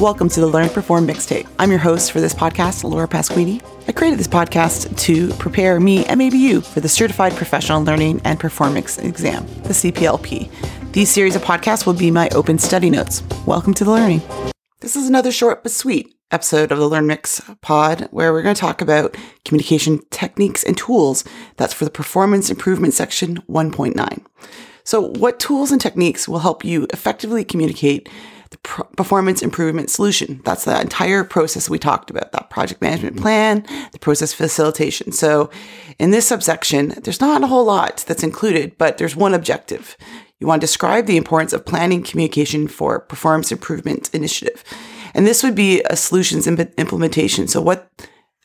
Welcome to the Learn Perform Mixtape. I'm your host for this podcast, Laura Pasquini. I created this podcast to prepare me and maybe you for the Certified Professional Learning and Performance Exam, the CPLP. These series of podcasts will be my open study notes. Welcome to the learning. This is another short but sweet episode of the Learn Mix pod where we're going to talk about communication techniques and tools. That's for the performance improvement section 1.9. So, what tools and techniques will help you effectively communicate performance improvement solution? That's the entire process we talked about that project management plan, the process facilitation. So, in this subsection, there's not a whole lot that's included, but there's one objective. You want to describe the importance of planning communication for performance improvement initiative. And this would be a solutions imp- implementation. So, what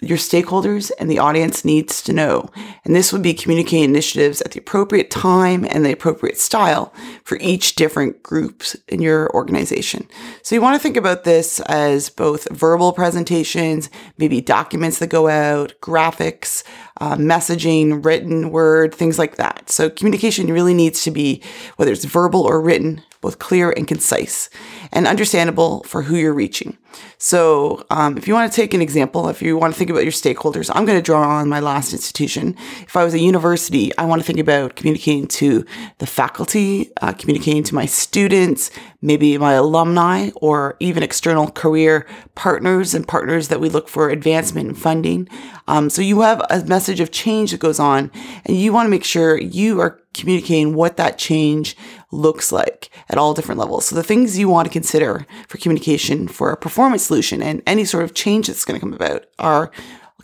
your stakeholders and the audience needs to know. And this would be communicating initiatives at the appropriate time and the appropriate style for each different groups in your organization. So you want to think about this as both verbal presentations, maybe documents that go out, graphics, uh, messaging, written word, things like that. So communication really needs to be, whether it's verbal or written, both clear and concise and understandable for who you're reaching. So, um, if you want to take an example, if you want to think about your stakeholders, I'm going to draw on my last institution. If I was a university, I want to think about communicating to the faculty, uh, communicating to my students, maybe my alumni, or even external career partners and partners that we look for advancement and funding. Um, so, you have a message of change that goes on, and you want to make sure you are communicating what that change looks like at all different levels. So the things you want to consider for communication for a performance solution and any sort of change that's going to come about are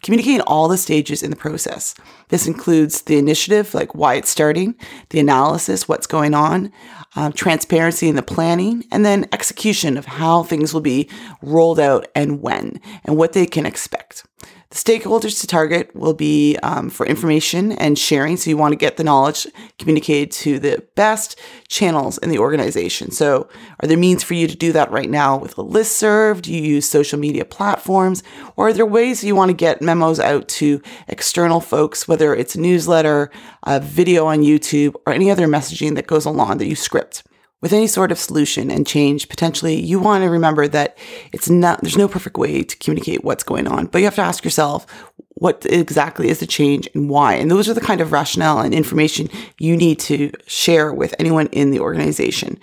communicating all the stages in the process. This includes the initiative, like why it's starting, the analysis, what's going on, um, transparency in the planning, and then execution of how things will be rolled out and when and what they can expect. The stakeholders to target will be um, for information and sharing. So you want to get the knowledge communicated to the best channels in the organization. So are there means for you to do that right now with a list serve? Do you use social media platforms? Or are there ways you want to get memos out to external folks, whether it's a newsletter, a video on YouTube, or any other messaging that goes along that you script? With any sort of solution and change, potentially you want to remember that it's not, there's no perfect way to communicate what's going on, but you have to ask yourself, what exactly is the change and why? And those are the kind of rationale and information you need to share with anyone in the organization.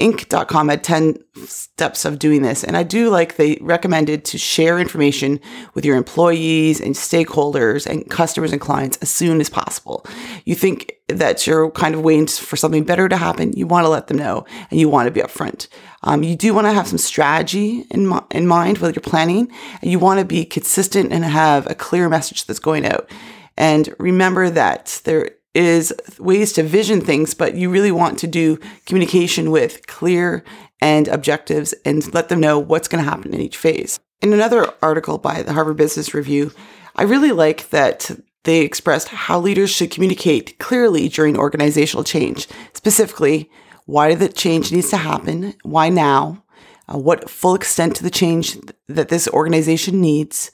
Inc.com had 10 steps of doing this. And I do like they recommended to share information with your employees and stakeholders and customers and clients as soon as possible. You think that you're kind of waiting for something better to happen. You want to let them know and you want to be upfront. Um, you do want to have some strategy in, in mind while you're planning and you want to be consistent and have a clear message that's going out. And remember that there is ways to vision things, but you really want to do communication with clear and objectives and let them know what's going to happen in each phase. In another article by the Harvard Business Review, I really like that they expressed how leaders should communicate clearly during organizational change, specifically why the change needs to happen, why now, uh, what full extent to the change that this organization needs,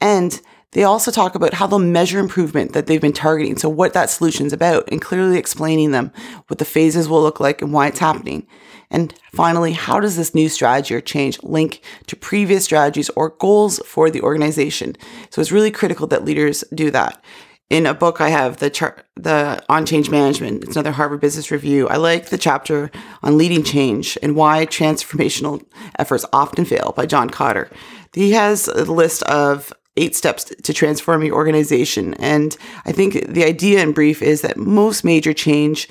and they also talk about how they'll measure improvement that they've been targeting. So what that solution is about and clearly explaining them what the phases will look like and why it's happening. And finally, how does this new strategy or change link to previous strategies or goals for the organization? So it's really critical that leaders do that. In a book, I have the chart, the on change management. It's another Harvard Business Review. I like the chapter on leading change and why transformational efforts often fail by John Kotter. He has a list of eight steps to transform your organization. And I think the idea in brief is that most major change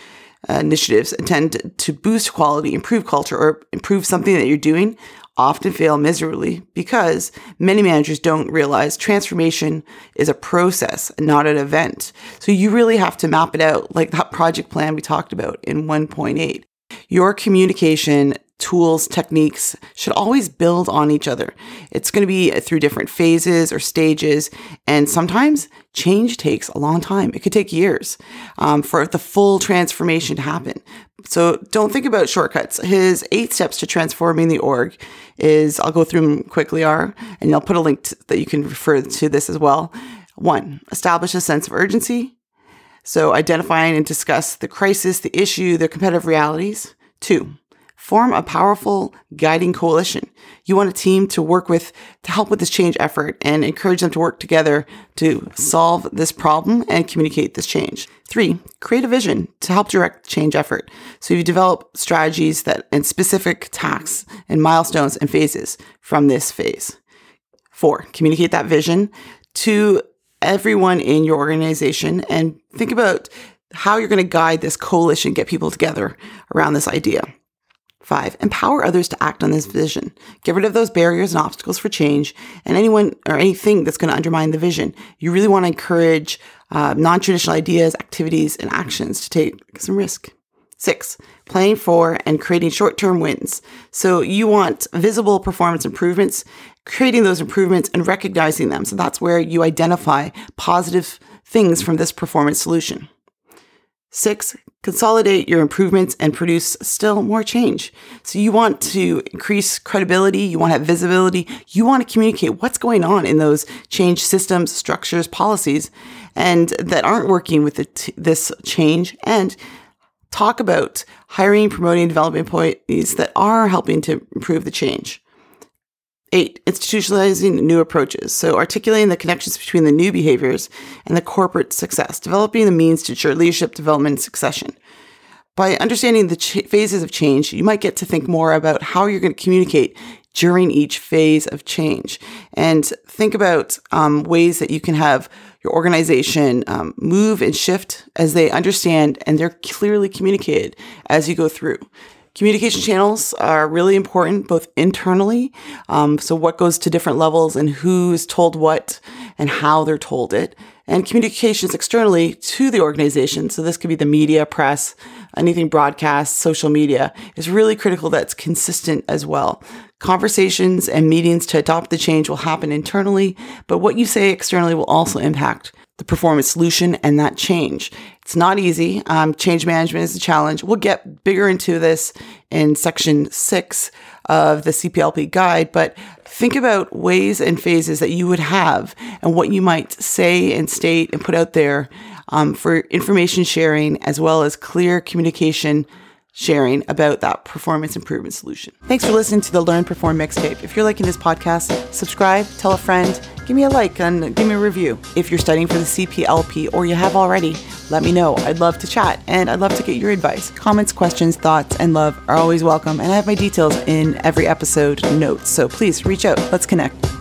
uh, initiatives intend to boost quality, improve culture, or improve something that you're doing often fail miserably because many managers don't realize transformation is a process not an event. So you really have to map it out like that project plan we talked about in 1.8. Your communication tools, techniques should always build on each other. It's going to be through different phases or stages, and sometimes change takes a long time. It could take years um, for the full transformation to happen. So don't think about shortcuts. His eight steps to transforming the org is, I'll go through them quickly, are, and I'll put a link to, that you can refer to this as well. One, establish a sense of urgency. So identifying and discuss the crisis, the issue, the competitive realities. Two, form a powerful guiding coalition. You want a team to work with to help with this change effort and encourage them to work together to solve this problem and communicate this change. Three, create a vision to help direct change effort. So you develop strategies that and specific tasks and milestones and phases from this phase. Four, communicate that vision to everyone in your organization and think about how you're going to guide this coalition, get people together around this idea. Five, empower others to act on this vision. Get rid of those barriers and obstacles for change and anyone or anything that's going to undermine the vision. You really want to encourage uh, non traditional ideas, activities, and actions to take some risk. Six, planning for and creating short term wins. So you want visible performance improvements, creating those improvements and recognizing them. So that's where you identify positive things from this performance solution. Six, consolidate your improvements and produce still more change. So you want to increase credibility, you want to have visibility, you want to communicate what's going on in those change systems, structures, policies, and that aren't working with t- this change and talk about hiring, promoting, developing employees that are helping to improve the change. Eight, institutionalizing new approaches. So articulating the connections between the new behaviors and the corporate success, developing the means to ensure leadership development and succession. By understanding the ch- phases of change, you might get to think more about how you're going to communicate during each phase of change and think about um, ways that you can have your organization um, move and shift as they understand and they're clearly communicated as you go through. Communication channels are really important, both internally. Um, so, what goes to different levels and who's told what and how they're told it, and communications externally to the organization. So, this could be the media, press, anything broadcast, social media is really critical that's consistent as well. Conversations and meetings to adopt the change will happen internally, but what you say externally will also impact the performance solution and that change. It's not easy. Um, change management is a challenge. We'll get bigger into this in section six of the CPLP guide, but think about ways and phases that you would have and what you might say and state and put out there um, for information sharing as well as clear communication sharing about that performance improvement solution. Thanks for listening to the Learn Perform mixtape. If you're liking this podcast, subscribe, tell a friend, give me a like, and give me a review. If you're studying for the CPLP or you have already, let me know. I'd love to chat and I'd love to get your advice. Comments, questions, thoughts, and love are always welcome. And I have my details in every episode notes. So please reach out. Let's connect.